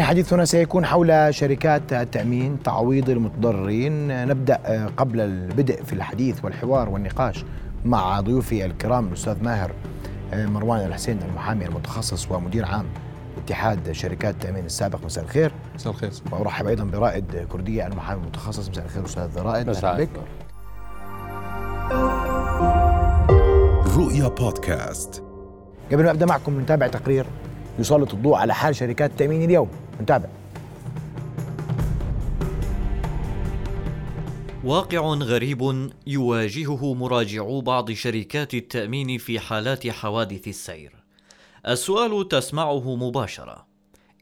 حديثنا سيكون حول شركات التأمين تعويض المتضررين. نبدأ قبل البدء في الحديث والحوار والنقاش مع ضيوفي الكرام الأستاذ ماهر مروان الحسين المحامي المتخصص ومدير عام اتحاد شركات التأمين السابق. مساء الخير. مساء الخير وأرحب أيضا برائد كردية المحامي المتخصص. مساء الخير أستاذ رائد. مساء بك. رؤيا بودكاست. قبل ما أبدأ معكم نتابع تقرير يسلط الضوء على حال شركات التأمين اليوم. نتابع واقع غريب يواجهه مراجعو بعض شركات التأمين في حالات حوادث السير. السؤال تسمعه مباشرة.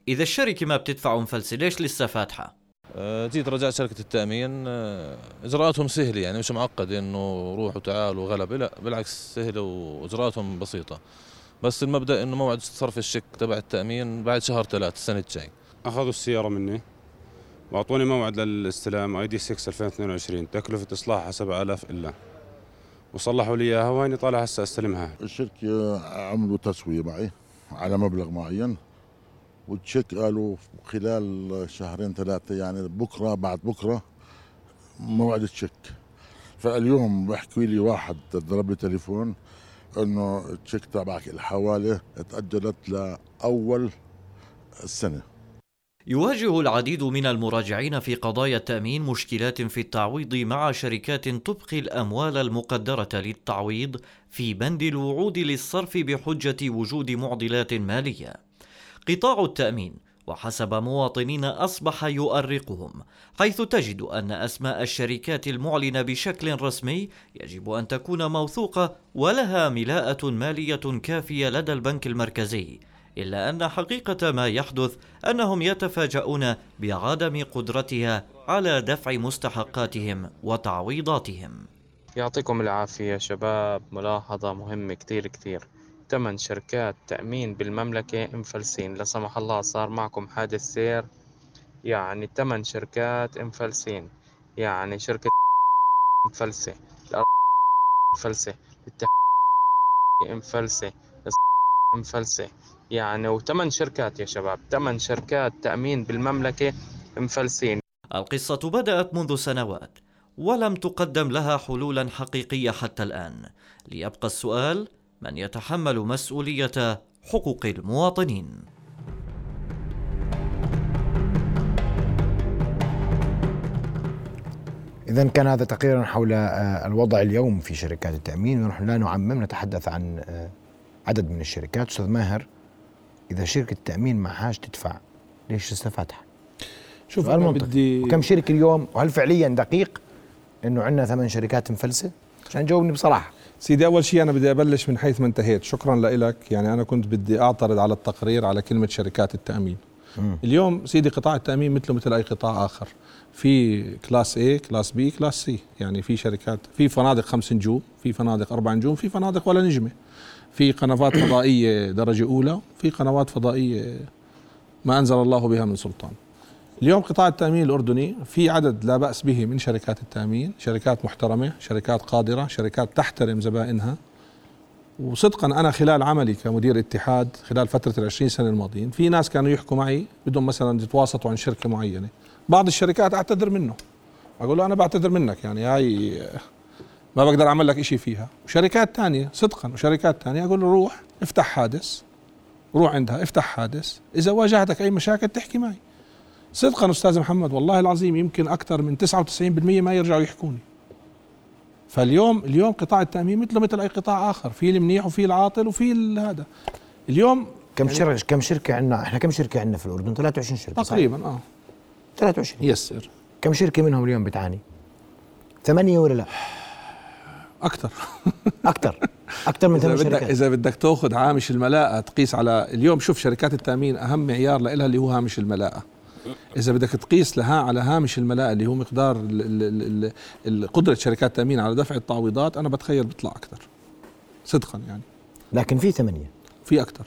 إذا الشركة ما بتدفع مفلسة ليش لسه فاتحة؟ أه، جيت رجعت شركة التأمين أه، إجراءاتهم سهلة يعني مش معقد إنه روح وتعال وغلب لا بالعكس سهلة وإجراءاتهم بسيطة. بس المبدأ إنه موعد صرف الشيك تبع التأمين بعد شهر ثلاث السنة الجاي. أخذوا السيارة مني وأعطوني موعد للاستلام آي دي 6 2022 تكلفة إصلاحها 7000 إلا. وصلحوا لي إياها وهيني طالع هسه أستلمها. الشركة عملوا تسوية معي على مبلغ معين والتشيك قالوا خلال شهرين ثلاثة يعني بكرة بعد بكرة موعد التشيك فاليوم بحكي لي واحد ضرب لي تليفون إنه التشيك تبعك الحواله تاجلت لأول السنة. يواجه العديد من المراجعين في قضايا التأمين مشكلات في التعويض مع شركات تبقي الأموال المقدرة للتعويض في بند الوعود للصرف بحجة وجود معضلات مالية. قطاع التأمين وحسب مواطنين أصبح يؤرقهم حيث تجد أن أسماء الشركات المعلنة بشكل رسمي يجب أن تكون موثوقة ولها ملاءة مالية كافية لدى البنك المركزي إلا أن حقيقة ما يحدث أنهم يتفاجؤون بعدم قدرتها على دفع مستحقاتهم وتعويضاتهم. يعطيكم العافية شباب ملاحظة مهمة كتير كتير. ثمان شركات تأمين بالمملكة مفلسين لا سمح الله صار معكم حادث سير. يعني ثمان شركات مفلسين يعني شركة مفلسة مفلسة مفلسة مفلسة يعني وثمان شركات يا شباب ثمان شركات تأمين بالمملكة مفلسين. القصة بدأت منذ سنوات ولم تقدم لها حلولا حقيقية حتى الآن. ليبقى السؤال من يتحمل مسؤولية حقوق المواطنين؟ إذا كان هذا تقريرا حول آه، الوضع اليوم في شركات التأمين ونحن لا نعمم نتحدث عن آه، عدد من الشركات. أستاذ ماهر إذا شركة تامين معهاش تدفع ليش لسه فاتحه؟ شوف أنا بدي وكم شركة اليوم وهل فعليا دقيق إنه عندنا ثمان شركات مفلسة؟ عشان جاوبني بصراحة. سيدي أول شيء أنا بدي أبلش من حيث ما انتهيت. شكرا لك يعني أنا كنت بدي أعترض على التقرير على كلمة شركات التأمين. م. اليوم سيدي قطاع التأمين مثله مثل أي قطاع آخر. في كلاس A كلاس B كلاس C. يعني في شركات في فنادق خمس نجوم في فنادق أربع نجوم في فنادق ولا نجمة. في قنوات فضائية درجة أولى في قنوات فضائية ما أنزل الله بها من سلطان. اليوم قطاع التأمين الأردني في عدد لا بأس به من شركات التأمين شركات محترمة شركات قادرة شركات تحترم زبائنها. وصدقا أنا خلال عملي كمدير اتحاد خلال فترة العشرين سنة الماضيين في ناس كانوا يحكوا معي بدهم مثلا يتواصلوا عن شركة معينة. بعض الشركات أعتذر منه. أقول له أنا بعتذر منك يعني هاي ما بقدر أعمل لك شيء فيها. وشركات ثانية صدقا وشركات ثانية أقول له روح افتح حادث. روح عندها افتح حادث. إذا واجهتك أي مشاكل تحكي معي. صدقا أستاذ محمد والله العظيم يمكن أكثر من 99% ما يرجعوا يحكوني. فاليوم اليوم قطاع التأمين مثله مثل أي قطاع آخر. في المنيح وفي العاطل وفي هذا. اليوم كم يعني شركة كم شركة عندنا؟ إحنا كم شركة عندنا في الأردن؟ 23 شركة تقريبا آه. 23 يسر. كم شركة منهم اليوم بتعاني؟ ثمانية ولا لا؟ أكثر أكثر أكثر من ثمان شركات. إذا بدك تأخذ هامش الملاءة تقيس على اليوم شوف شركات التأمين أهم معيار لها اللي هو هامش الملاءة. إذا بدك تقيس لها على هامش الملاءة اللي هو مقدار قدرة شركات التأمين على دفع التعويضات أنا بتخيل بيطلع أكثر صدقا يعني. لكن في ثمانية. في أكثر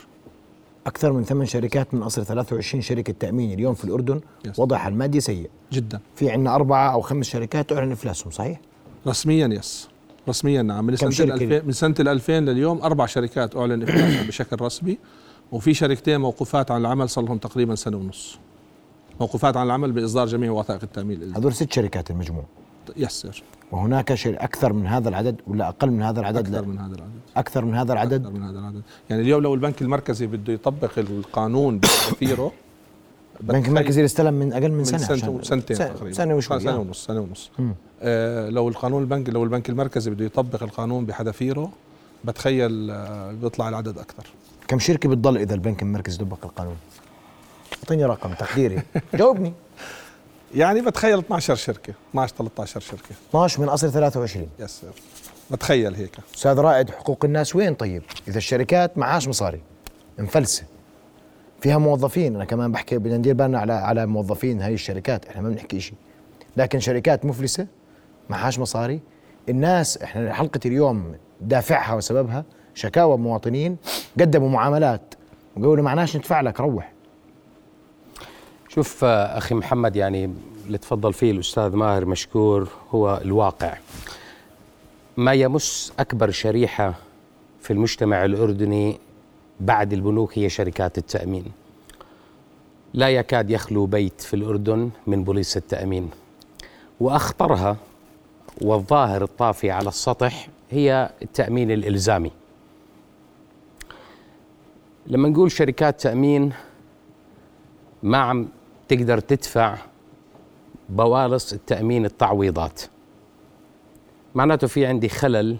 أكثر من ثمان شركات من اصل 23 شركة تأمين اليوم في الأردن. يس. وضعها المادي سيء. جدا. في عندنا أربعة أو خمس شركات أعلن إفلاسهم صحيح؟ رسميا يس رسميا نعم. من سنة 2000 من سنة 2000 لليوم أربع شركات أعلن افلاسها بشكل رسمي وفي شركتين موقوفات عن العمل صار لهم تقريبا سنة ونص. موقوفات عن العمل بإصدار جميع وثائق التأمين هذول ست شركات المجموع؟ يسر وهناك شيء أكثر من هذا العدد ولا أقل من هذا العدد؟ أكثر لا. من هذا العدد. أكثر من هذا العدد؟ أكثر من هذا العدد. يعني اليوم لو البنك المركزي بده يطبق القانون بتوفيره البنك المركزي اللي استلم من أقل من, من سنة. سنة سنتين تقريبا. سنة وشوي سنة آه. ونص سنة ونص. آه لو القانون البنك لو البنك المركزي بده يطبق القانون بحذافيره بتخيل آه بيطلع العدد أكثر. كم شركة بتضل إذا البنك المركزي طبق القانون؟ أعطيني رقم تقديري. جاوبني. يعني بتخيل 12 شركة 12 13 شركة. 12 من اصل 23 يس سير بتخيل هيك. أستاذ رائد حقوق الناس وين طيب؟ إذا الشركات معاش مصاري. مفلسة. فيها موظفين. أنا كمان بحكي بدنا ندير بالنا على على موظفين هاي الشركات. إحنا ما بنحكي شيء لكن شركات مفلسة معاش مصاري. الناس إحنا حلقة اليوم دافعها وسببها شكاوى مواطنين قدموا معاملات. وقالوا معناش ندفع لك روح. شوف أخي محمد يعني اللي تفضل فيه الأستاذ ماهر مشكور هو الواقع. ما يمس أكبر شريحة في المجتمع الأردني بعد البنوك هي شركات التأمين. لا يكاد يخلو بيت في الأردن من بوليس التأمين. وأخطرها والظاهر الطافي على السطح هي التأمين الإلزامي. لما نقول شركات تأمين ما عم تقدر تدفع بوالص التأمين التعويضات. معناته في عندي خلل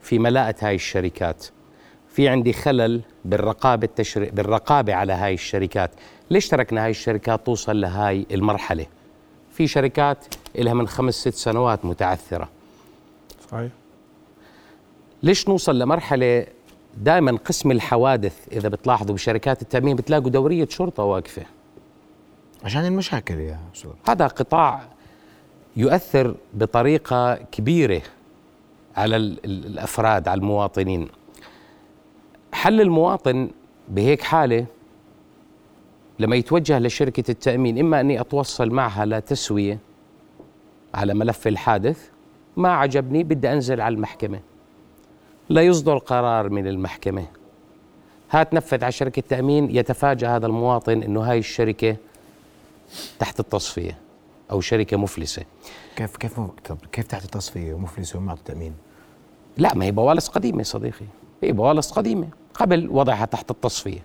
في ملاءة هاي الشركات. في عندي خلل بالرقابة التشري... بالرقابة على هاي الشركات. ليش تركنا هاي الشركات توصل لهاي المرحلة؟ في شركات إلها من خمس ست سنوات متعثرة. صحيح. ليش نوصل لمرحلة دائما قسم الحوادث؟ إذا بتلاحظوا بشركات التأمين بتلاقوا دورية شرطة واقفة. عشان المشاكل يا أستاذ هذا قطاع يؤثر بطريقة كبيرة على ال- ال- الأفراد على المواطنين. حل المواطن بهيك حالة لما يتوجه لشركة التأمين إما أني أتوصل معها لتسوية على ملف الحادث ما عجبني بدي أنزل على المحكمة. لا يصدر قرار من المحكمة. هات نفذ على شركة تامين يتفاجأ هذا المواطن إنه هاي الشركة تحت التصفية أو شركة مفلسة. كيف كيف كيف تحت التصفية ومفلسة وما تأمين؟ لا ما هي بوالص قديمة صديقي. هي بوالص قديمة قبل وضعها تحت التصفية.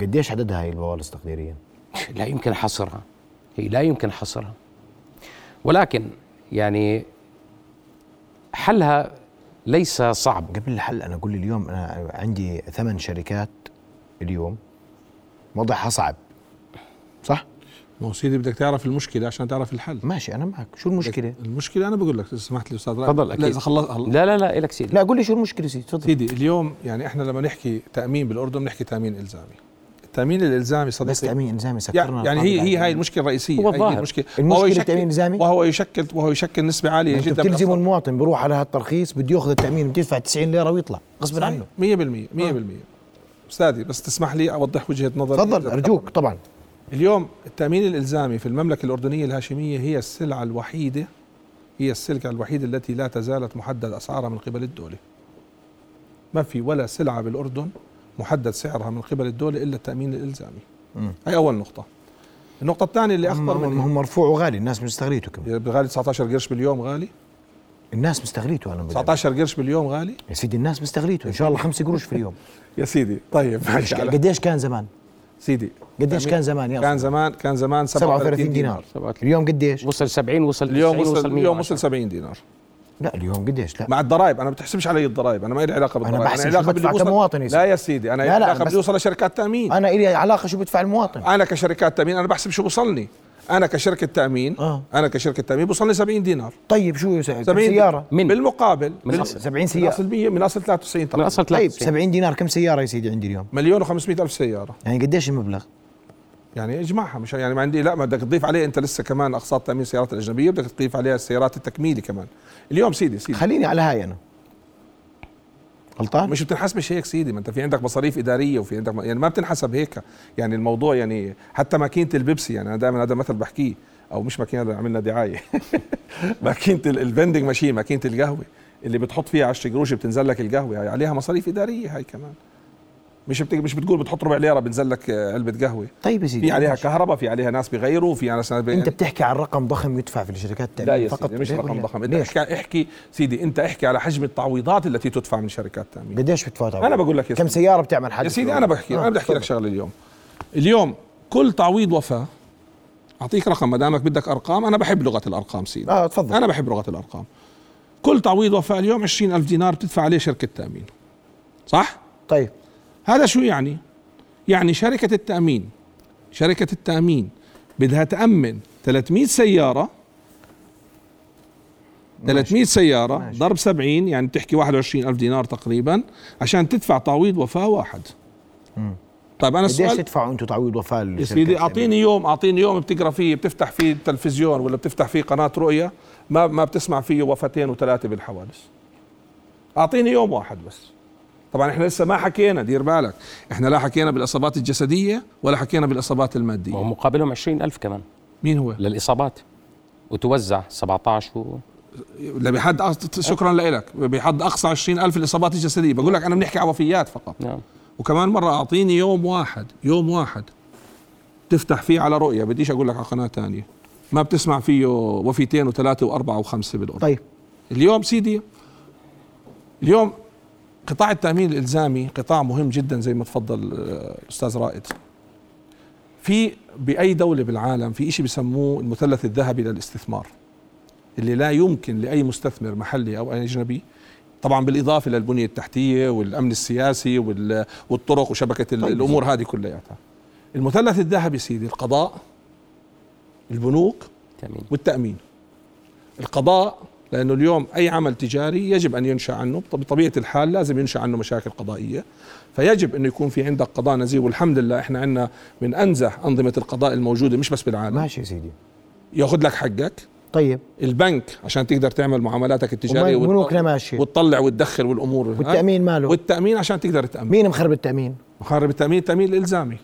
قديش عددها هاي البوالص تقديريا؟ لا يمكن حصرها. هي لا يمكن حصرها. ولكن يعني حلها ليس صعب. قبل الحل أنا أقول اليوم أنا عندي ثمان شركات اليوم وضعها صعب. صح؟ ما هو سيدي بدك تعرف المشكلة عشان تعرف الحل. ماشي أنا معك. شو المشكلة؟ المشكلة أنا بقول لك إذا سمحت لي أستاذ. تفضل لا أكيد. إذا خلص لا لا لا لك سيدي. لا. قول لي شو المشكلة سيدي؟ تفضل. سيدي اليوم يعني إحنا لما نحكي تأمين بالأردن بنحكي تأمين إلزامي. التأمين الإلزامي صديقي بس تأمين إلزامي سكرنا يعني, يعني هي هي هاي المشكلة الرئيسية. هو هي الظاهر. المشكلة. المشكلة وهو يشكل- التأمين الإلزامي؟ وهو يشكل وهو يشكل نسبة عالية أنتوا جدا. أصلاً. المواطن بيروح على هالترخيص بده ياخذ التأمين بده يدفع 90 ليرة ويطلع. غصب عنه. 100% 100% أستاذي بس تسمح لي أوضح وجهة نظري. تفضل أرجوك طبعا. اليوم التأمين الإلزامي في المملكة الأردنية الهاشمية هي السلعه الوحيدة هي السلعه الوحيدة التي لا تزالت محدد أسعارها من قبل الدولة. ما في ولا سلعة بالأردن محدد سعرها من قبل الدولة إلا التأمين الإلزامي. مم. هاي أول نقطة. النقطة الثانية اللي هم, من هم مرفوع وغالي الناس مستغليته كمان. بغالي 19 قرش باليوم غالي. الناس مستغليته أنا بقول. 19 قرش باليوم غالي. يا سيدي الناس مستغليته إن شاء الله خمس قروش في اليوم. يا سيدي طيب قديش كان زمان؟ سيدي قديش كان زمان يا كان؟ زمان كان زمان 37 دينار. اليوم قديش؟ وصل 70 وصل اليوم 90 وصل اليوم 110. وصل 70 دينار. لا اليوم قديش؟ لا. مع الضرائب أنا ما بتحسبش علي الضرائب أنا ما لي علاقة بالضرائب بحسب شو علاقة بدفع باللي كمواطن يا لا يا سيدي أنا لا، لا، علاقة باللي يوصل لشركات تأمين. أنا إلي علاقة شو بدفع المواطن. أنا كشركات تأمين أنا بحسب شو بوصلني أنا كشركه تامين آه. أنا كشركه تامين بوصلني 70 دينار. طيب شو يسوي 70 سيارة. من؟ بالمقابل. من أصل. 70 من سيارة. أصل 100 من أصل 93 من طبعا اصل طيب 93 70 دينار كم سيارة يا سيدي عندي اليوم؟ مليون و500 ألف سيارة. يعني قديش المبلغ؟ يعني اجمعها مش يعني ما عندي لا ما بدك تضيف عليه أنت لسه كمان أقساط تأمين السيارات الأجنبية بدك تضيف عليها السيارات التكميلي كمان. اليوم سيدي سيدي. خليني على هاي أنا. غلطان؟ مش بتنحسبش هيك سيدي ما انت في عندك مصاريف إدارية وفي عندك يعني ما بتنحسب هيك. يعني الموضوع يعني حتى ماكينة البيبسي يعني أنا دائما هذا مثل بحكيه أو مش ماكينة عملنا دعاية. ماكينة ال- ال vending machine ماكينة القهوة اللي بتحط فيها 10 قروش بتنزل لك القهوة هاي عليها مصاريف إدارية هاي كمان. مش. مش بتقول بتحط ربع ليرة بنزل لك آه، علبة قهوة. طيب يا سيدي في عليها. كهرباء في عليها ناس بيغيروا في ناس بي... أنت بتحكي عن رقم ضخم يدفع في الشركات لا التامين يا فقط؟ سيدي مش رقم ولا- ضخم. أنت؟ احكي احكي سيدي أنت احكي على حجم التعويضات التي تدفع من شركات التامين قديش بتفوت أنا بقول لك يا كم سيدي. سيارة بتعمل حادث يا سيدي أنا بحكي آه، أنا بدي أحكي لك. شغلة اليوم. اليوم كل تعويض وفاة أعطيك رقم ما دامك بدك أرقام أنا بحب لغة الأرقام سيدي. آه تفضل. أنا بحب لغة الأرقام. كل تعويض وفاة اليوم 20000 دينار بتدفع عليه شركة تأمين. صح؟ طيب. هذا شو يعني؟ يعني شركة التأمين شركة التأمين بدها تأمن 300 سيارة 300 سيارة ماشي. ضرب 70 يعني بتحكي 21 ألف دينار تقريبا عشان تدفع تعويض وفاة واحد. طيب أنا قديش السؤال تدفعوا أنتم تعويض وفاة يا سيدي التأمين؟ أعطيني يوم أعطيني يوم بتقرأ فيه بتفتح فيه التلفزيون ولا بتفتح فيه قناة رؤيا ما ما بتسمع فيه وفاتين وثلاثة بالحوادث. أعطيني يوم واحد بس. طبعا إحنا لسه ما حكينا دير بالك. إحنا لا حكينا بالإصابات الجسدية ولا حكينا بالإصابات المادية. وهم مقابلهم 20000 كمان. مين هو؟ للإصابات. وتوزع 17 و... لا بحد أقص- شكرا لك بحد أقصى 20000 الإصابات الجسدية. بقول لك أنا بنحكي على وفيات فقط. نعم. وكمان مرة أعطيني يوم واحد يوم واحد تفتح فيه على رؤية. بديش أقول لك على قناة تانية. ما بتسمع فيه وفيتين وثلاثة وأربعة وخمسة بالأردن. طيب. اليوم سيدي اليوم قطاع التأمين الإلزامي قطاع مهم جدا زي ما تفضل آه، أستاذ رائد. في بأي دولة بالعالم في إشي بسموه المثلث الذهبي للاستثمار اللي لا يمكن لأي مستثمر محلي أو أجنبي طبعا بالإضافة للبنية التحتية والأمن السياسي وال- والطرق وشبكة ال- طيب. الأمور هذه كلياتها. المثلث الذهبي سيدي القضاء البنوك تأمين. والتأمين. القضاء لأنه اليوم أي عمل تجاري يجب أن ينشأ عنه. طب- بطبيعة الحال لازم ينشأ عنه مشاكل قضائية. فيجب أنه يكون في عندك قضاء نزيه. والحمد لله إحنا عندنا من أنزح أنظمة القضاء الموجودة مش بس بالعالم. ماشي يا سيدي. ياخذ لك حقك. طيب. البنك عشان تقدر تعمل معاملاتك وتط- بنوكنا ماشية. وتطلع وتدخل والأمور. والتأمين ماله؟ والتأمين عشان تقدر تأمن. مين مخرب التأمين؟ مخرب التأمين التأمين الإلزامي.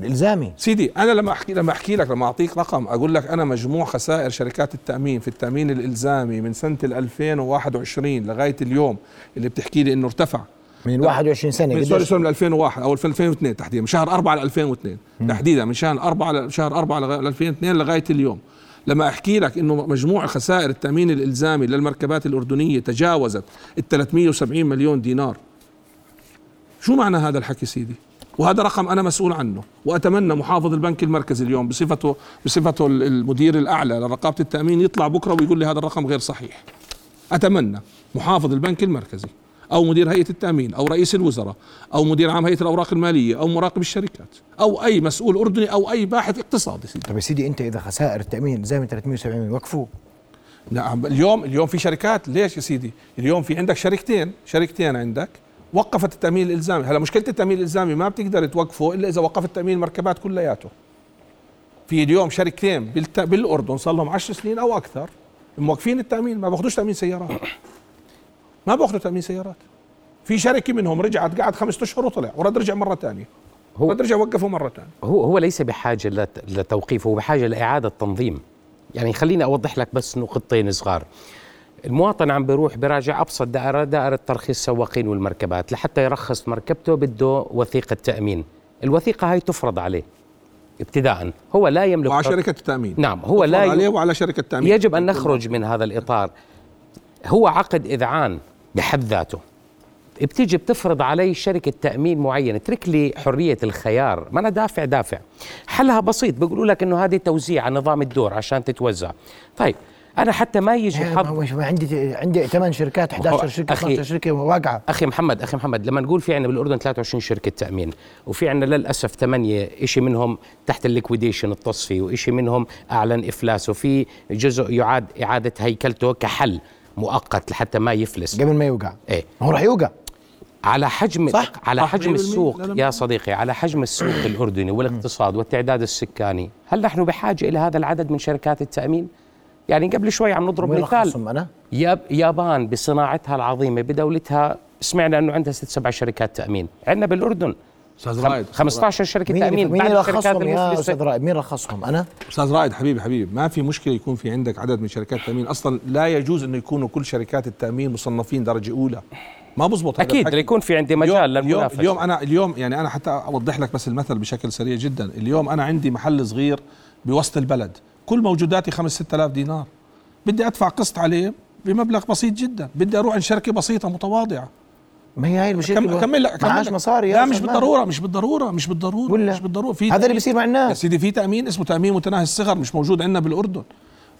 الالزامي سيدي أنا لما أحكي لما أحكي لك لما أعطيك رقم أقول لك أنا مجموع خسائر شركات التأمين في التأمين الإلزامي من سنة ال 2021 لغاية اليوم اللي بتحكي لي إنه ارتفع. من ال 21 سنة من sorry sorry من 2001 أو 2002 تحديدا من شهر 4 ل 2002 تحديدا من شهر 4 ل شهر 4 ل 2002 لغاية اليوم. لما أحكي لك إنه مجموع خسائر التأمين الإلزامي للمركبات الأردنية تجاوزت ال 370 مليون دينار. شو معنى هذا الحكي سيدي؟ وهذا رقم أنا مسؤول عنه وأتمنى محافظ البنك المركزي اليوم بصفته بصفته المدير الأعلى لرقابة التأمين يطلع بكرة ويقول لي هذا الرقم غير صحيح. أتمنى محافظ البنك المركزي أو مدير هيئة التأمين أو رئيس الوزراء أو مدير عام هيئة الأوراق المالية أو مراقب الشركات أو أي مسؤول أردني أو أي باحث اقتصادي. سيدي. طب يا سيدي أنت إذا خسائر التأمين الالزامي 370 وقفوه نعم اليوم اليوم في شركات ليش يا سيدي؟ اليوم في عندك شركتين شركتين عندك وقفت التأمين الإلزامي. هلا مشكلة التأمين الإلزامي ما بتقدر توقفه إلا إذا وقفت تأمين المركبات كلياته. في اليوم شركتين. بالأردن صار لهم 10 سنين أو أكثر موقفين التأمين ما باخذوش تأمين سيارات. ما باخذوا تأمين سيارات. في شركة منهم رجعت قعد خمسة أشهر وطلع ورد رجع مرة ثانية هو رد رجع وقفه مرة ثانية هو هو ليس بحاجة لت- لتوقيف هو بحاجة لإعادة تنظيم. يعني خليني أوضح لك بس نقطتين صغار. المواطن عم بيروح براجع أبسط دائرة دائرة ترخيص السواقين والمركبات لحتى يرخص مركبته بده وثيقة تأمين. الوثيقة هاي تفرض عليه ابتداء هو لا يملك وعلى شركة التأمين. نعم هو لا ي- عليه وعلى شركة التأمين. يجب أن نخرج من هذا الإطار. هو عقد إذعان بحد ذاته. بتيجي بتفرض علي شركة تأمين معينة. اترك لي حرية الخيار. ما أنا دافع دافع. حلها بسيط. بيقولوا لك إنه هذه توزيع على نظام الدور عشان تتوزع. طيب أنا حتى ما يجي يعني حظ ما- عندي عندي ثمان شركات 11 شركه أخي- 12 شركه واقعه أخي محمد أخي محمد لما نقول في عندنا بالاردن 23 شركه تامين وفي عندنا للاسف ثمانيه شيء منهم تحت ال liquidation التصفي وشيء منهم اعلن افلاس وفي جزء يعاد اعاده هيكلته كحل مؤقت لحتى ما يفلس قبل ما يوقع إيه هو راح يوقع على حجم صح؟ على حجم 100% السوق لا، لا، يا صديقي على حجم السوق الاردني والاقتصاد والتعداد السكاني هل نحن بحاجه إلى هذا العدد من شركات التامين يعني قبل شوي عم نضرب مثال. رخصهم أنا؟ ياب يابان بصناعتها العظيمة بدولتها سمعنا إنه عندها ست سبع شركات تأمين. عندنا بالأردن. أستاذ رائد 15 شركة مين تأمين. مين رخصهم يا أستاذ رائد؟ مين رخصهم أنا؟ أستاذ رائد حبيبي حبيبي ما في مشكلة يكون في عندك عدد من شركات التامين أصلا لا يجوز إنه يكونوا كل شركات التأمين مصنفين درجة أولى. ما بزبط هذا أكيد الحكي. ليكون في عندي مجال للمنافسة. اليوم أنا اليوم يعني أنا حتى أوضح لك بس المثل بشكل سريع جدا. اليوم أنا عندي محل صغير بوسط البلد. كل موجوداتي 5 6000 دينار. بدي أدفع قسط عليه بمبلغ بسيط جدا. بدي أروح عند شركه بسيطة متواضعة. ما هي هاي المشكلة كم كمل لك معاش كمل- مصاري يا لا مش. بالضرورة مش بالضرورة مش بالضرورة ولا؟ مش بالضرورة. في هذا اللي بيصير مع يا الناس سيدي في تأمين اسمه تأمين متناهي الصغر مش موجود عندنا بالأردن.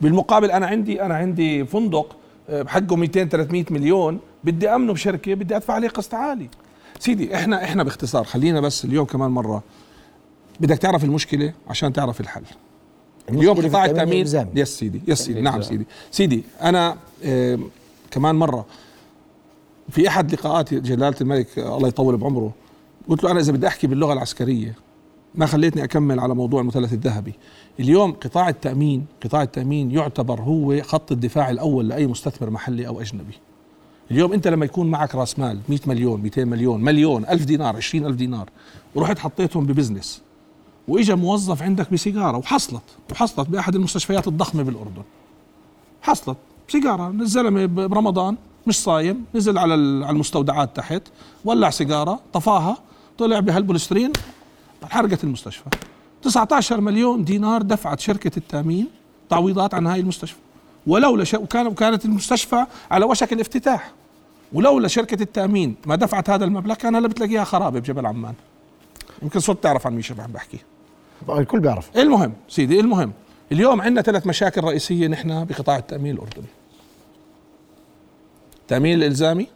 بالمقابل أنا عندي أنا عندي فندق آه، بحقه 200 300 مليون. بدي أمنه بشركة بدي أدفع عليه قسط عالي. سيدي إحنا إحنا باختصار خلينا بس اليوم كمان مرة. بدك تعرف المشكلة عشان تعرف الحل. اليوم قطاع التأمين. يس سيدي. يس سيدي. نعم سيدي. سيدي أنا آه كمان مرة في أحد لقاءاتي جلالة الملك الله يطول بعمره قلت له أنا إذا بدي أحكي باللغة العسكرية ما خليتني أكمل على موضوع المثلث الذهبي. اليوم قطاع التأمين قطاع التأمين يعتبر هو خط الدفاع الأول لأي مستثمر محلي أو أجنبي. اليوم أنت لما يكون معك راس مال 100 مليون 200 مليون مليون ألف دينار 20 ألف دينار ورحت حطيتهم ببزنس وإجا موظف عندك بسيجارة وحصلت وحصلت بأحد المستشفيات الضخمة بالأردن. حصلت سيجاره الزلمه برمضان مش صايم نزل على على المستودعات تحت ولع سيجارة طفاها طلع بهالبوليسترين حرقت المستشفى. 19 مليون دينار دفعت شركة التأمين تعويضات عن هاي المستشفى. ولولا ش... وكان وكانت المستشفى على وشك الافتتاح. ولولا شركة التأمين ما دفعت هذا المبلغ كان هلا بتلاقيها خرابة بجبل عمان. يمكن صوت تعرف عن مين شو عم بحكي. الكل بيعرف. المهم سيدي المهم. اليوم عندنا ثلاث مشاكل رئيسية نحن بقطاع التأمين الأردني. التامين الإلزامي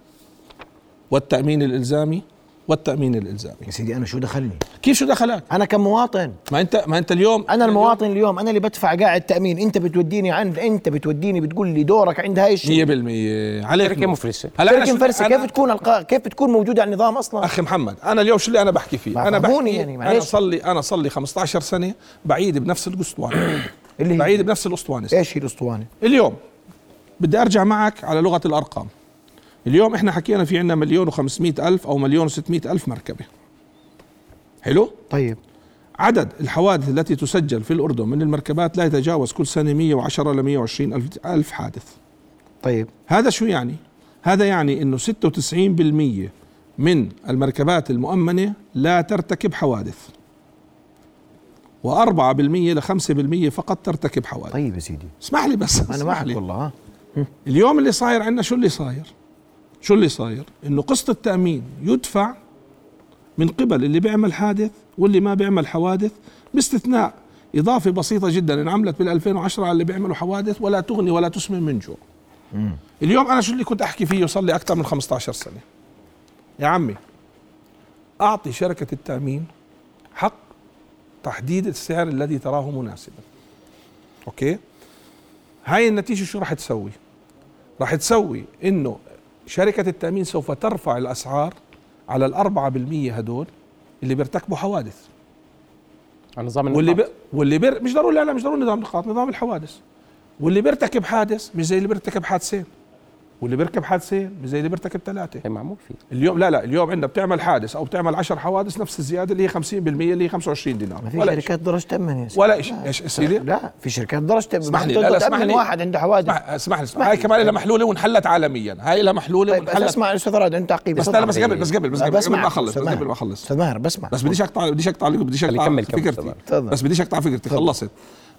والتأمين الإلزامي والتأمين الإلزامي. يا سيدي أنا شو دخلني؟ كيف شو دخلك؟ أنا كمواطن ما انت ما أنت اليوم أنا المواطن اليوم أنا اللي بدفع قاعد تأمين. أنت بتوديني عند أنت بتوديني بتقول لي دورك عند هاي الشيء. 100% عليك شركه نور. مفلسه هلا شركه مفرسة. كيف تكون القا... كيف بتكون موجوده على النظام أصلا؟ أخي محمد أنا اليوم شو اللي أنا بحكي فيه؟ أنا بحكي يعني، أنا معلش. صار لي أنا صار لي 15 سنة بعيد بنفس الأسطوانة. اللي هي بعيد بنفس الأسطوانة. إيش هي الأسطوانة؟ اليوم بدي أرجع معك على لغة الأرقام. اليوم إحنا حكينا في عندنا مليون و500 ألف أو مليون و600 ألف مركبة. حلو؟ طيب. عدد الحوادث التي تسجل في الأردن من المركبات لا يتجاوز كل سنة 110 ل 120 ألف ألف حادث. طيب. هذا شو يعني؟ هذا يعني إنه 96% من المركبات المؤمنة لا ترتكب حوادث. و4% ل 5% فقط ترتكب حوادث. طيب يا سيدي. اسمح لي بس أنا معك والله ها اليوم اللي صاير عندنا شو اللي صاير؟ شو اللي صاير؟ إنه قسط التأمين يدفع من قبل اللي بيعمل حادث واللي ما بيعمل حوادث باستثناء إضافة بسيطة جدا انعملت بال 2010 على اللي بيعملوا حوادث ولا تغني ولا تسمن من جوع. اليوم أنا شو اللي كنت أحكي فيه صار لي أكثر من 15 سنة؟ يا عمي أعطي شركة التأمين حق تحديد السعر الذي تراه مناسبا. okay؟ هاي النتيجة شو راح تسوي؟ راح تسوي إنه شركة التأمين سوف ترفع الأسعار على الأربعة بالمية هدول اللي بيرتكبوا حوادث. نظام واللي النقاط. ب... واللي بير... مش ضروري لا لا مش ضروري نظام نقاط نظام الحوادث. واللي بيرتكب حادث مش زي اللي بيرتكب حادثين. واللي بيركب حادثين مش زي اللي بيرتكب ثلاثة هي معمول فيه. اليوم لا لا اليوم عندنا بتعمل حادث أو بتعمل 10 حوادث نفس الزيادة اللي هي 50% اللي هي 25 دينار. ما في ولا شركات يا سيدي. ولا شيء لا. إيش سيدي؟ لا في شركات درجة تأمن اسمح لي، لا، اسمح لي. واحد عنده حوادث. اسمح لي اسمح هاي. كمان لها محلوله وانحلت عالميا. هاي لها محلوله طيب وانحلت. اسمع أستاذ راد أنت عقيبه بس لا بس قبل بس قبل بس قبل قبل ما أخلص. قبل ما أخلص. أستاذ ماهر بسمع. بس بديش أقطع بديش أقطع بديش أقطع فكرتي. بس بديش أقطع فكرتي خلصت.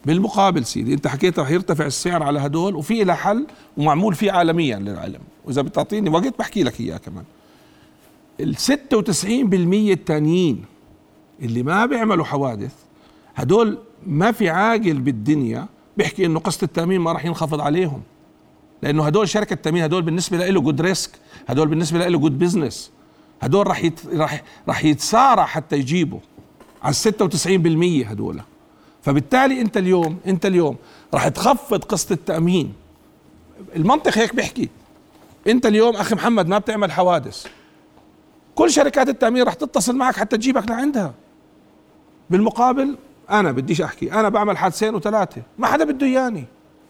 بالمقابل سيدي انت حكيت رح يرتفع السعر على هدول وفي لها حل ومعمول فيه عالميا للعلم وإذا بتعطيني وقت بحكي لك إياه كمان. ال 96% التانيين اللي ما بيعملوا حوادث هدول ما في عاقل بالدنيا بيحكي إنه قسط التأمين ما راح ينخفض عليهم. لأنه هدول شركة التأمين هدول بالنسبة له good risk هدول بالنسبة له good business هدول راح يت... راح راح يتسارع حتى يجيبوا على 96% هدول. فبالتالي انت اليوم انت اليوم راح تخفض قسط التأمين. المنطق هيك بيحكي. انت اليوم أخي محمد ما بتعمل حوادث. كل شركات التأمين راح تتصل معك حتى تجيبك لعندها. بالمقابل أنا بديش أحكي أنا بعمل حادثين وثلاثة. ما حدا بده إياني.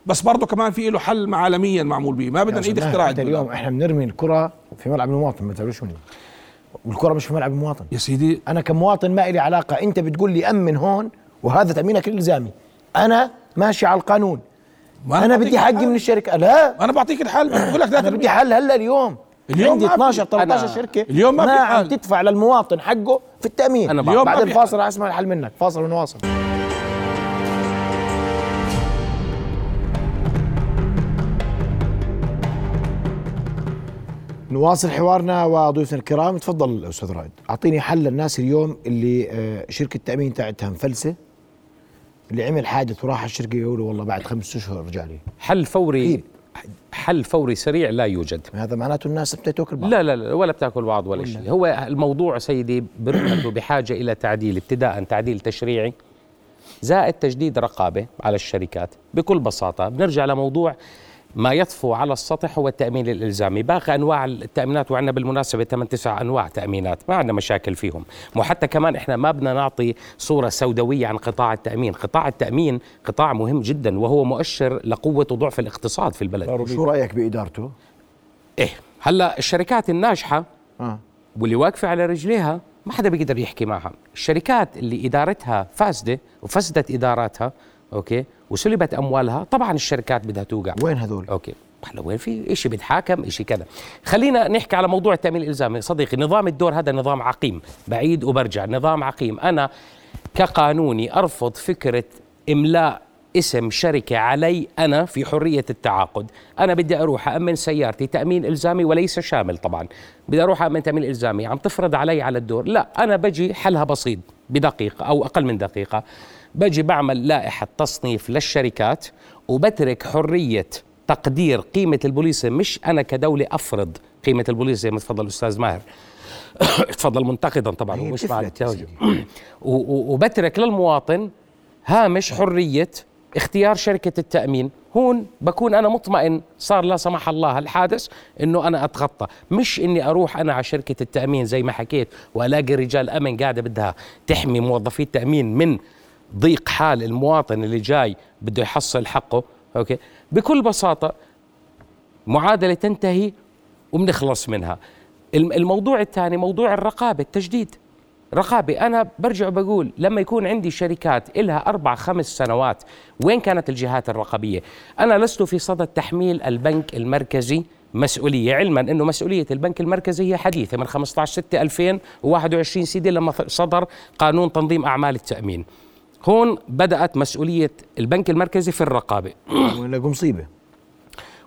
بس برضه كمان في له حل عالميا معمول به. ما بدنا نعيد اختراع انت اليوم إحنا بنرمي الكرة في ملعب المواطن ما تعرفش مني والكرة مش في ملعب المواطن. يا سيدي. أنا كمواطن ما لي علاقة. أنت بتقول لي أمن هون وهذا تأمينك الالزامي أنا ماشي على القانون. ما أنا بدي حقي. من الشركة. لا. أنا بعطيك الحل. بقول لك أنا بدي حل هلا اليوم. اليوم عندي ما في- 12 13 أنا- شركة اليوم ما في عم. تدفع للمواطن حقه في التأمين. أنا اليوم. بعد ما الفاصل رح أسمع الحل منك. فاصل ونواصل. نواصل حوارنا وضيوفنا الكرام. تفضل أستاذ رائد. أعطيني حل للناس اليوم اللي آه، شركة التأمين تاعتها مفلسة. اللي عمل حادث وراح الشركة يقولوا والله بعد خمس أشهر رجع لي. حل فوري أكيد. حل فوري سريع لا يوجد. هذا معناته الناس بدها تاكل بعض لا لا لا ولا بتأكل بعض ولا شيء. هو الموضوع سيدي برؤيته بحاجة إلى تعديل ابتداء تعديل تشريعي زائد تجديد رقابة على الشركات بكل بساطة. بنرجع لموضوع ما يطفو على السطح هو التأمين الالزامي باقي أنواع التأمينات وعندنا بالمناسبة 8 9 أنواع تأمينات ما عندنا مشاكل فيهم. وحتى كمان إحنا ما بدنا نعطي صورة سوداوية عن قطاع التأمين. قطاع التأمين قطاع مهم جدا وهو مؤشر لقوة وضعف الاقتصاد في البلد. شو رأيك بإدارته؟ إيه هلأ الشركات الناجحة آه. واللي واقفة على رجليها ما حدا بيقدر يحكي معها. الشركات اللي إدارتها فاسدة وفسدت إداراتها okay؟ وسلبت أموالها. طبعا الشركات بدها توقع. وين هذول؟ okay. هلا وين في شيء بيتحاكم شيء كذا. خلينا نحكي على موضوع التأمين الإلزامي. صديقي نظام الدور هذا نظام عقيم. بعيد وبرجع. نظام عقيم. أنا كقانوني أرفض فكرة إملاء اسم شركة علي أنا في حرية التعاقد. أنا بدي أروح أأمن سيارتي تأمين إلزامي وليس شامل طبعا. بدي أروح أأمن تأمين إلزامي. عم تفرض علي على الدور؟ لا. أنا بجي حلها بسيط بدقيقة أو أقل من دقيقة. بجي بعمل لائحة تصنيف للشركات وبترك حرية تقدير قيمة البوليصة مش أنا كدولة أفرض قيمة البوليصة زي ما تفضل الأستاذ ماهر. تفضل منتقدا طبعا ومش مع و- وبترك للمواطن هامش حرية اختيار شركة التأمين. هون بكون أنا مطمئن صار لا سمح الله الحادث أنه أنا أتغطى. مش أني أروح أنا على شركة التأمين زي ما حكيت وألاقي رجال أمن قاعدة بدها تحمي موظفي التأمين من ضيق حال المواطن اللي جاي بده يحصل حقه أوكي؟ بكل بساطة معادلة تنتهي وبنخلص منها. الم- الموضوع الثاني موضوع الرقابة التجديد. رقابة أنا برجع بقول لما يكون عندي شركات إلها أربع خمس سنوات وين كانت الجهات الرقابية؟ أنا لست في صدد تحميل البنك المركزي مسؤولية علما أنه مسؤولية البنك المركزي هي حديثة من 15 6 2021 سيدي لما صدر قانون تنظيم أعمال التأمين. هون بدأت مسؤولية البنك المركزي في الرقابة. ونلاقوا مصيبه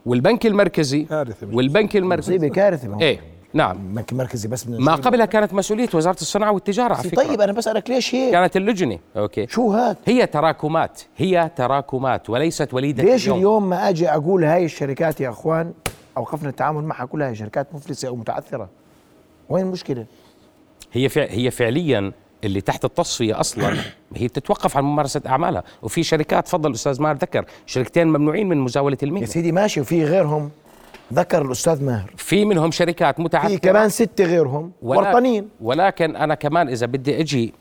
والبنك المركزي كارثة والبنك المركزي مصيبه كارثة. ما هو إيه نعم. البنك المركزي بس من ما قبلها كانت مسؤولية وزارة الصناعة والتجارة على فكرة. طيب أنا بسألك ليش هيك؟ كانت اللجنة. أوكي. شو هاد؟ هي تراكمات هي تراكمات وليست وليدة ليش اليوم. ما أجي أقول هاي الشركات يا أخوان؟ أوقفنا التعامل معها كلها هي شركات مفلسة أو متعثرة. وين المشكلة؟ هي فع هي فعليا اللي تحت التصفية أصلا هي تتوقف عن ممارسة أعمالها. وفي شركات تفضل الأستاذ ماهر ذكر شركتين ممنوعين من مزاولة يا المهنة سيدي ماشي وفي غيرهم. ذكر الأستاذ ماهر. في منهم شركات متعثرة في كمان ستة غيرهم ورطانين ولكن أنا كمان إذا بدي أجي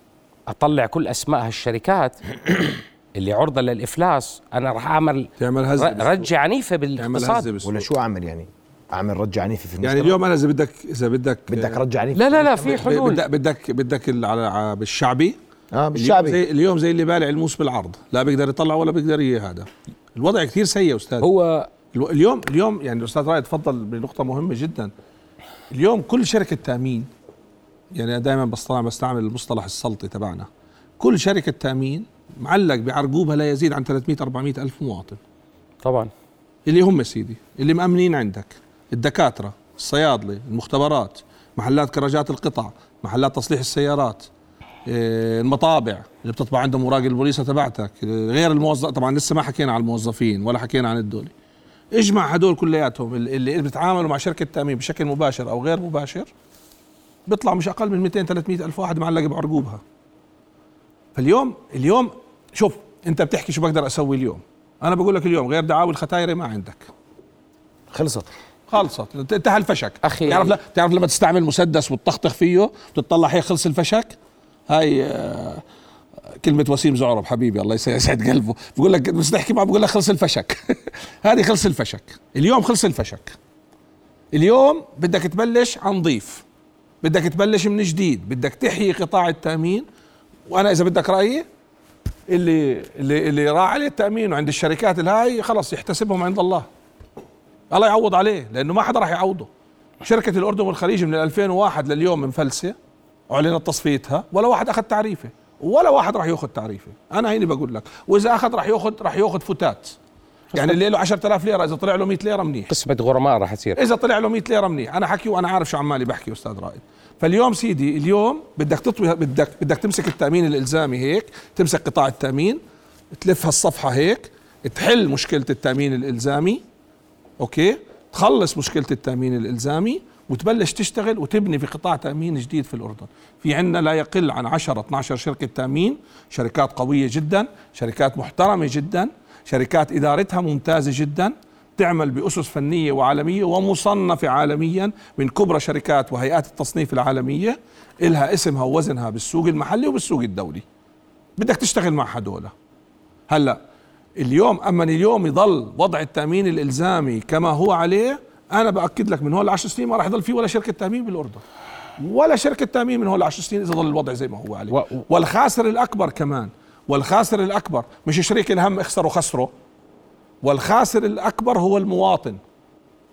أطلع كل أسماء هالشركات اللي عرضة للإفلاس أنا راح أعمل تعمل هزة ر- رجة عنيفة تعمل بالاقتصاد. ولا شو أعمل يعني؟ اعمل رجع عنيفه في المجتمع يعني اليوم أنا إذا بدك إذا بدك بدك رجع عنيفه لا لا لا في حلول. بدك بدك بدك ال- على بالشعبي. آه اليوم بالشعبي. زي اليوم زي اللي بالع الموس بالعرض. لا بيقدر يطلع ولا بيقدر ي- هذا. الوضع كثير سيء أستاذ. هو اليوم اليوم يعني الاستاذ رائد تفضل بنقطة مهمة جدا. اليوم كل شركة تأمين يعني دائما بستعمل بستعمل المصطلح السلطي تبعنا. كل شركة تأمين معلق بعرقوبها لا يزيد عن 300 400 ألف مواطن. طبعا. اللي هم سيدي اللي مأمنين عندك. الدكاترة الصيادلة المختبرات محلات كراجات القطع محلات تصليح السيارات إيه، المطابع اللي بتطبع عندهم أوراق البوليصه تبعتك إيه، غير الموظف طبعا لسه ما حكينا عن الموظفين ولا حكينا عن الدولة اجمع هدول كلياتهم اللي اللي بيتعاملوا مع شركة تأمين بشكل مباشر أو غير مباشر بيطلع مش أقل من 200 300 ألف واحد معلق بعرقوبها فاليوم اليوم شوف أنت بتحكي شو بقدر أسوي اليوم. أنا بقول لك اليوم غير دعاوي الختايرة ما عندك. خلصت. خلصت. انت- انتهى الفشك. أخي- تعرف لا تعرف لما تستعمل مسدس وتطخطخ فيه بتطلع هيك خلص الفشك؟ هاي آه، كلمة وسيم زعرب حبيبي الله يسعد قلبه. بقول لك بس تحكي معه بقول لك خلص الفشك. هذه خلص الفشك. اليوم خلص الفشك. اليوم بدك تبلش عن ضيف. بدك تبلش من جديد. بدك تحيي قطاع التأمين. وأنا إذا بدك رأيي اللي اللي اللي راح عليه التأمين وعند الشركات الهاي خلص يحتسبهم عند الله. الله يعوض عليه لأنه ما حدا راح يعوضه. شركة الأردن والخليج من 2001 لليوم مفلسه أعلنت تصفيتها ولا واحد أخذ تعريفه ولا واحد راح يأخذ تعريفه. أنا هيني بقول لك وإذا أخذ راح يأخذ راح يأخذ فتات. يعني اللي له 10000 ليرة إذا طلع له 100 ليرة منيح. قسمة غرماء راح تصير. إذا طلع له 100 ليرة منيح. أنا حكي وأنا عارف شو عمالي بحكي أستاذ رائد. فاليوم سيدي اليوم بدك تطوي بدك بدك تمسك التأمين الإلزامي هيك تمسك قطاع التأمين تلف هالصفحة هيك تحل مشكلة التأمين الإلزامي. أوكي؟ تخلص مشكلة التأمين الإلزامي وتبلش تشتغل وتبني في قطاع تأمين جديد في الأردن. في عندنا لا يقل عن 10 12 شركة تأمين شركات قوية جدا شركات محترمة جدا شركات إدارتها ممتازة جدا تعمل بأسس فنية وعالمية ومصنفة عالميا من كبرى شركات وهيئات التصنيف العالمية إلها اسمها ووزنها بالسوق المحلي وبالسوق الدولي. بدك تشتغل مع هدول. هلأ اليوم أما اليوم يضل وضع التأمين الإلزامي كما هو عليه أنا بأكد لك من هون ل 10 سنين ما راح يضل في ولا شركة تأمين بالأردن. ولا شركة تأمين من هون ل 10 سنين إذا ضل الوضع زي ما هو عليه. و... والخاسر الأكبر كمان والخاسر الأكبر مش شريك الهم اخسروا خسروا والخاسر الأكبر هو المواطن.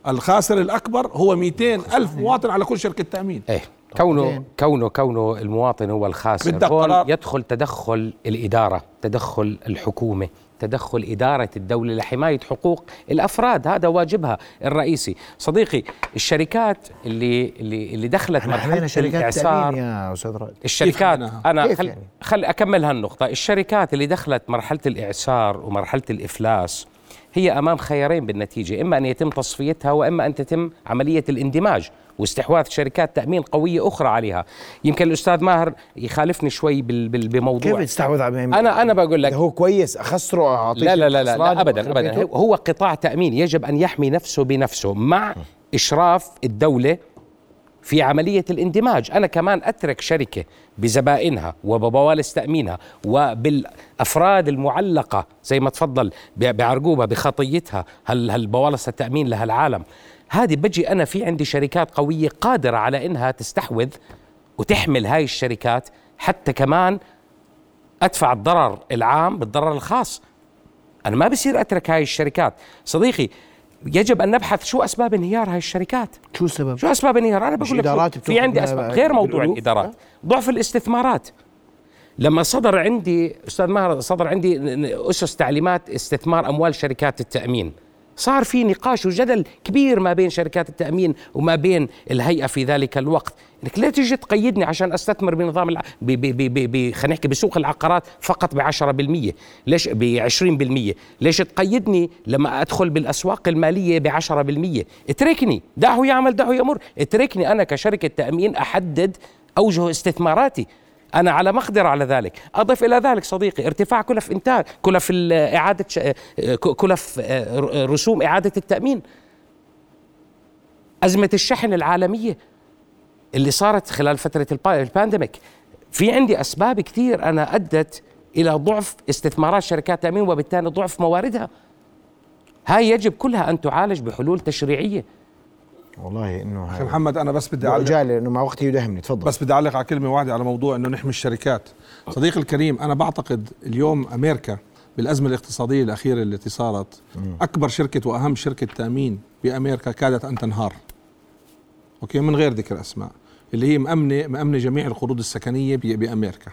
الخاسر الأكبر هو 200 ألف مواطن على كل شركة تأمين. إيه كونه كونه كونه المواطن هو الخاسر. هون يدخل تدخل الإدارة تدخل الحكومة. تدخل إدارة الدولة لحماية حقوق الأفراد. هذا واجبها الرئيسي. صديقي الشركات اللي اللي اللي دخلت مرحلة الإعسار يا أستاذ رائد. الشركات أنا خل, يعني؟ خل أكمل هالنقطة. الشركات اللي دخلت مرحلة الإعسار ومرحلة الإفلاس هي أمام خيارين بالنتيجة. إما أن يتم تصفيتها وإما أن تتم عملية الاندماج. واستحواذ شركات تأمين قوية أخرى عليها. يمكن الأستاذ ماهر يخالفني شوي بموضوع. كيف تستحوذ على أنا أنا بقول لك هو كويس أخسره اعطيه لا لا لا, لا, لا ابدا ابدا. هو قطاع تأمين يجب أن يحمي نفسه بنفسه مع إشراف الدولة في عملية الاندماج. أنا كمان أترك شركة بزبائنها وببوالس تأمينها وبالأفراد المعلقة زي ما تفضل بعرقوبة بخطيتها هل هالبوالس التأمين لها العالم؟ هذه بجي أنا في عندي شركات قوية قادرة على إنها تستحوذ وتحمل هاي الشركات حتى كمان أدفع الضرر العام بالضرر الخاص. أنا ما بصير أترك هاي الشركات. صديقي يجب أن نبحث شو أسباب انهيار هاي الشركات. شو السبب؟ شو أسباب انهيار؟ أنا بقول لك في عندي أسباب. غير موضوع الإدارات. ضعف الاستثمارات. لما صدر عندي أستاذ ماهر صدر عندي أسس تعليمات استثمار أموال شركات التأمين. صار في نقاش وجدل كبير ما بين شركات التأمين وما بين الهيئة في ذلك الوقت. إنك لا تيجي تقيدني عشان أستثمر بنظام الع... ب... ب... ب... ب... خلينا نحكي بسوق العقارات فقط ب 10% ليش ب 20% ليش تقيدني لما أدخل بالأسواق المالية ب 10% اتركني. دعه يعمل دعه يمر اتركني أنا كشركة تأمين أحدد أوجه استثماراتي. أنا على مقدرة على ذلك. أضف إلى ذلك صديقي ارتفاع كلف إنتاج كلف إعادة كلف رسوم إعادة التأمين. أزمة الشحن العالمية اللي صارت خلال فترة البانديميك. في عندي أسباب كثير أنا أدت إلى ضعف استثمارات شركات التأمين وبالتالي ضعف مواردها. هاي يجب كلها أن تعالج بحلول تشريعية. والله إنه أخي محمد أنا بس بدي اعلق انه مع وقتي يدهمني تفضل. بس بدي أعلق على كلمة واحدة على موضوع إنه نحمي الشركات. صديقي الكريم أنا بعتقد اليوم أمريكا بالأزمة الاقتصادية الأخيرة التي صارت أكبر شركة وأهم شركة تأمين بأمريكا كادت أن تنهار. أوكي؟ من غير ذكر أسماء. اللي هي مأمنة مأمنة جميع القروض السكنية بأمريكا.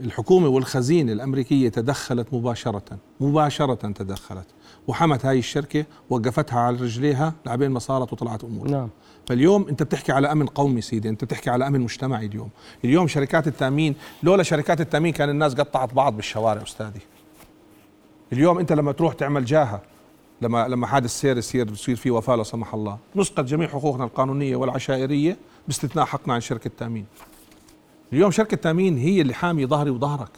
الحكومة والخزينة الأمريكية تدخلت مباشرة مباشرة تدخلت. وحمت هاي الشركة وقفتها على رجليها لعبين ما صارت وطلعت أمور. نعم. فاليوم أنت بتحكي على أمن قومي سيدي أنت بتحكي على أمن مجتمعي اليوم. اليوم شركات التأمين لولا شركات التأمين كان الناس قطعت بعض بالشوارع أستاذي. اليوم أنت لما تروح تعمل جاهة لما لما حادث سير يصير يصير فيه وفاة لا سمح الله. نسقط جميع حقوقنا القانونية والعشائرية باستثناء حقنا عن شركة التأمين. اليوم شركة التامين هي اللي حامي ظهري وظهرك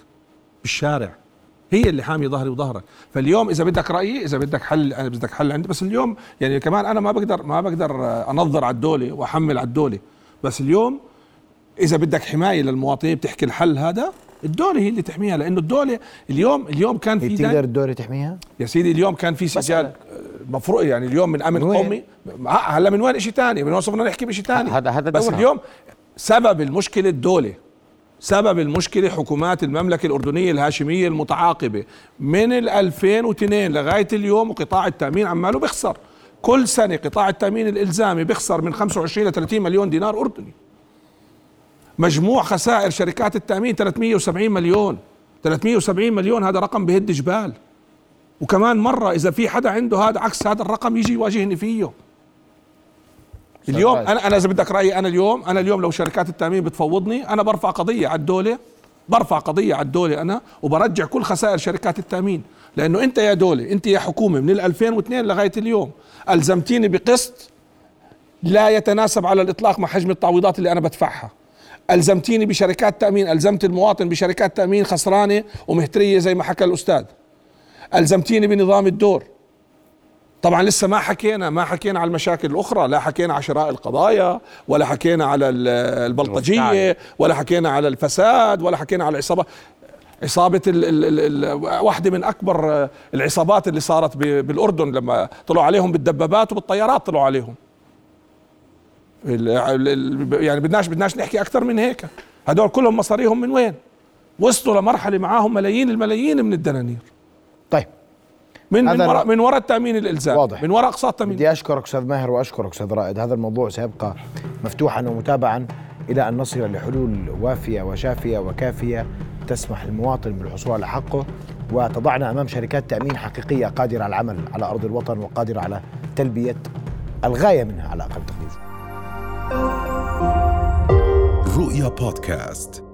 بالشارع. هي اللي حامي ظهري وظهرك. فاليوم إذا بدك رايي إذا بدك حل بدك حل عندي بس اليوم يعني كمان أنا ما بقدر ما بقدر أنظر على الدولة وأحمل على الدولة. بس اليوم إذا بدك حماية للمواطنين بتحكي الحل هذا الدولة هي اللي تحميها لأنه الدولة اليوم اليوم كان في تقدر الدولة تحميها؟ يا سيدي اليوم كان في سجال مفروض يعني اليوم من أمن قومي. هلا من وين؟ شيء ثاني من وين صرنا نحكي بشيء ثاني هذا هذا بس اليوم سبب المشكلة الدولة سبب المشكلة حكومات المملكة الأردنية الهاشمية المتعاقبة من ال 2002 لغاية اليوم وقطاع التأمين عماله بيخسر. كل سنة قطاع التأمين الإلزامي بيخسر من 25 ل 30 مليون دينار أردني. مجموع خسائر شركات التأمين 370 مليون. 370 مليون هذا رقم بهد جبال. وكمان مرة إذا في حدا عنده هذا عكس هذا الرقم يجي يواجهني فيه. اليوم أنا أنا إذا بدك رأيي أنا اليوم أنا اليوم لو شركات التأمين بتفوضني أنا برفع قضية على الدولة برفع قضية على الدولة أنا وبرجع كل خسائر شركات التأمين. لأنه أنت يا دولة أنت يا حكومة من 2002 لغاية اليوم ألزمتيني بقسط لا يتناسب على الإطلاق مع حجم التعويضات اللي أنا بدفعها. ألزمتيني بشركات تأمين ألزمت المواطن بشركات تأمين خسرانة ومهترية زي ما حكى الأستاذ. ألزمتيني بنظام الدور. طبعا لسه ما حكينا ما حكينا على المشاكل الأخرى لا حكينا على شراء القضايا ولا حكينا على البلطجية ولا حكينا على الفساد ولا حكينا على العصابة. عصابة ال ال ال واحدة من أكبر العصابات اللي صارت بالأردن لما طلعوا عليهم بالدبابات وبالطيارات طلعوا عليهم. يعني بدناش بدناش نحكي أكثر من هيك. هدول كلهم مصاريهم من وين؟ وصلوا لمرحلة معاهم ملايين الملايين من الدنانير. طيب. من من وراء من وراء التأمين الالزامي واضح. من وراء اقساط التأمين. بدي أشكرك أستاذ ماهر وأشكرك أستاذ رائد. هذا الموضوع سيبقى مفتوحا ومتابعا إلى أن نصل لحلول وافية وشافية وكافية تسمح للمواطن بالحصول على حقه. وتضعنا أمام شركات تأمين حقيقية قادرة على العمل على أرض الوطن وقادرة على تلبية الغاية منها على أقل تقدير. رؤيا بودكاست.